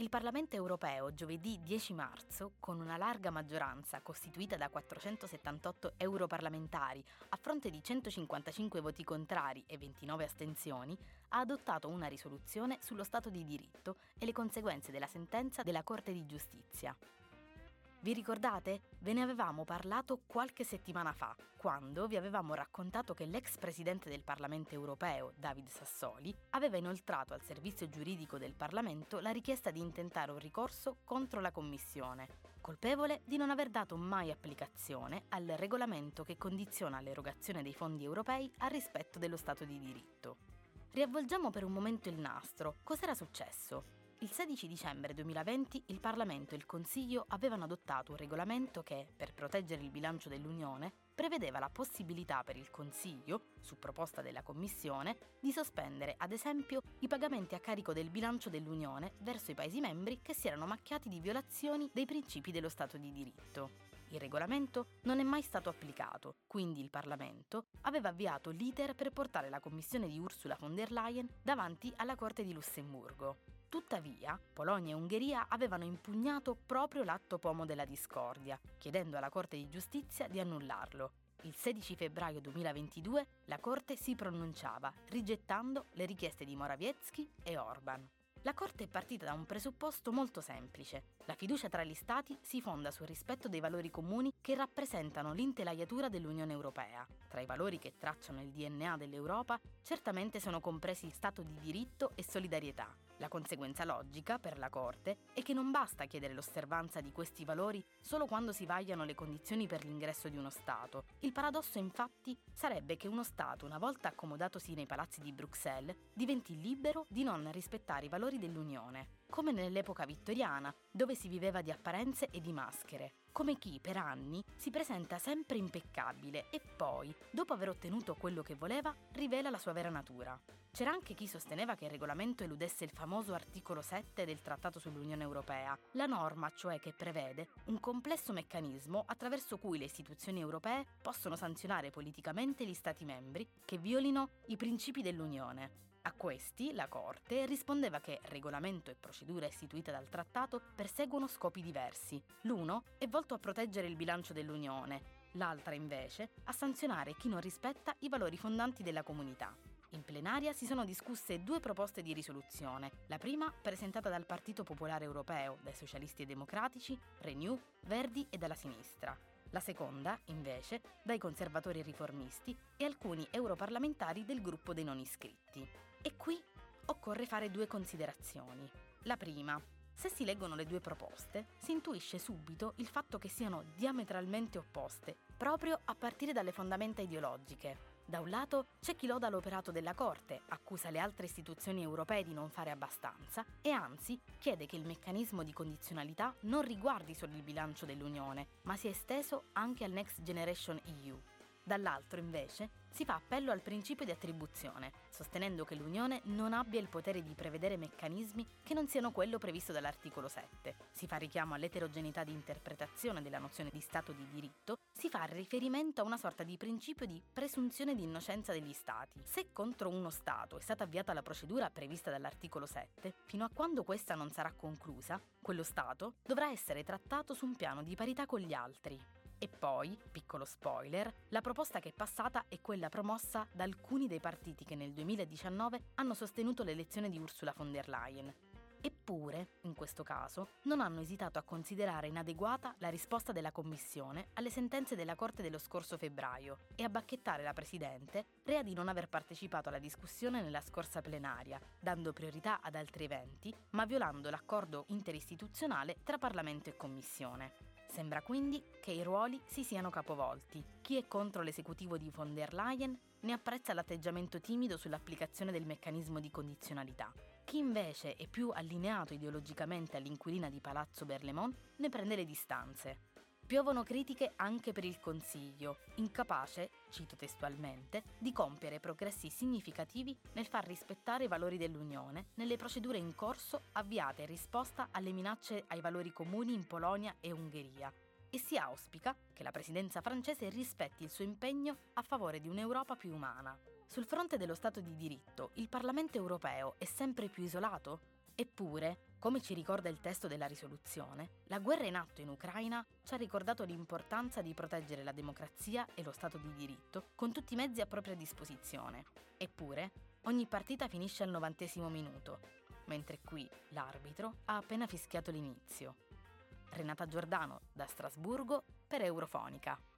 Il Parlamento europeo giovedì 10 marzo, con una larga maggioranza costituita da 478 europarlamentari a fronte di 155 voti contrari e 29 astensioni, ha adottato una risoluzione sullo Stato di diritto e le conseguenze della sentenza della Corte di giustizia. Vi ricordate? Ve ne avevamo parlato qualche settimana fa, quando vi avevamo raccontato che l'ex presidente del Parlamento europeo, David Sassoli, aveva inoltrato al servizio giuridico del Parlamento la richiesta di intentare un ricorso contro la Commissione, colpevole di non aver dato mai applicazione al regolamento che condiziona l'erogazione dei fondi europei al rispetto dello Stato di diritto. Riavvolgiamo per un momento il nastro. Cos'era successo? Il 16 dicembre 2020 il Parlamento e il Consiglio avevano adottato un regolamento che, per proteggere il bilancio dell'Unione, prevedeva la possibilità per il Consiglio, su proposta della Commissione, di sospendere, ad esempio, i pagamenti a carico del bilancio dell'Unione verso i Paesi membri che si erano macchiati di violazioni dei principi dello Stato di diritto. Il regolamento non è mai stato applicato, quindi il Parlamento aveva avviato l'iter per portare la commissione di Ursula von der Leyen davanti alla Corte di Lussemburgo. Tuttavia, Polonia e Ungheria avevano impugnato proprio l'atto pomo della discordia, chiedendo alla Corte di giustizia di annullarlo. Il 16 febbraio 2022 la Corte si pronunciava, rigettando le richieste di Morawiecki e Orban. La Corte è partita da un presupposto molto semplice. La fiducia tra gli Stati si fonda sul rispetto dei valori comuni che rappresentano l'intelaiatura dell'Unione Europea. Tra i valori che tracciano il DNA dell'Europa, certamente sono compresi Stato di diritto e solidarietà, la conseguenza logica, per la Corte, è che non basta chiedere l'osservanza di questi valori solo quando si vagliano le condizioni per l'ingresso di uno Stato. Il paradosso, infatti, sarebbe che uno Stato, una volta accomodatosi nei palazzi di Bruxelles, diventi libero di non rispettare i valori dell'Unione, come nell'epoca vittoriana, dove si viveva di apparenze e di maschere, come chi per anni si presenta sempre impeccabile e poi, dopo aver ottenuto quello che voleva, rivela la sua vera natura. C'era anche chi sosteneva che il regolamento eludesse il famoso articolo 7 del Trattato sull'Unione Europea, la norma cioè che prevede un complesso meccanismo attraverso cui le istituzioni europee possono sanzionare politicamente gli Stati membri che violino i principi dell'Unione. A questi la Corte rispondeva che regolamento e procedura istituita dal trattato perseguono scopi diversi. L'uno è volto a proteggere il bilancio dell'Unione, l'altra invece a sanzionare chi non rispetta i valori fondanti della comunità. In plenaria si sono discusse due proposte di risoluzione. La prima presentata dal Partito Popolare Europeo, dai Socialisti e Democratici, Renew, Verdi e dalla sinistra. La seconda, invece, dai conservatori riformisti e alcuni europarlamentari del gruppo dei non iscritti. E qui occorre fare due considerazioni. La prima, se si leggono le due proposte, si intuisce subito il fatto che siano diametralmente opposte, proprio a partire dalle fondamenta ideologiche. Da un lato c'è chi loda l'operato della Corte, accusa le altre istituzioni europee di non fare abbastanza e anzi chiede che il meccanismo di condizionalità non riguardi solo il bilancio dell'Unione, ma sia esteso anche al Next Generation EU. Dall'altro, invece, si fa appello al principio di attribuzione, sostenendo che l'Unione non abbia il potere di prevedere meccanismi che non siano quello previsto dall'articolo 7. Si fa richiamo all'eterogeneità di interpretazione della nozione di Stato di diritto, si fa riferimento a una sorta di principio di presunzione di innocenza degli Stati. Se contro uno Stato è stata avviata la procedura prevista dall'articolo 7, fino a quando questa non sarà conclusa, quello Stato dovrà essere trattato su un piano di parità con gli altri. E poi, piccolo spoiler, la proposta che è passata è quella promossa da alcuni dei partiti che nel 2019 hanno sostenuto l'elezione di Ursula von der Leyen. Eppure, in questo caso, non hanno esitato a considerare inadeguata la risposta della Commissione alle sentenze della Corte dello scorso febbraio e a bacchettare la Presidente, rea di non aver partecipato alla discussione nella scorsa plenaria, dando priorità ad altri eventi, ma violando l'accordo interistituzionale tra Parlamento e Commissione. Sembra quindi che i ruoli si siano capovolti. Chi è contro l'esecutivo di von der Leyen ne apprezza l'atteggiamento timido sull'applicazione del meccanismo di condizionalità. Chi invece è più allineato ideologicamente all'inquilina di Palazzo Berlemont ne prende le distanze. Piovono critiche anche per il Consiglio, incapace, cito testualmente, di compiere progressi significativi nel far rispettare i valori dell'Unione nelle procedure in corso avviate in risposta alle minacce ai valori comuni in Polonia e Ungheria. E si auspica che la presidenza francese rispetti il suo impegno a favore di un'Europa più umana. Sul fronte dello Stato di diritto, il Parlamento europeo è sempre più isolato? Eppure, come ci ricorda il testo della risoluzione, la guerra in atto in Ucraina ci ha ricordato l'importanza di proteggere la democrazia e lo Stato di diritto con tutti i mezzi a propria disposizione. Eppure, ogni partita finisce al novantesimo minuto, mentre qui l'arbitro ha appena fischiato l'inizio. Renata Giordano da Strasburgo per Eurofonica.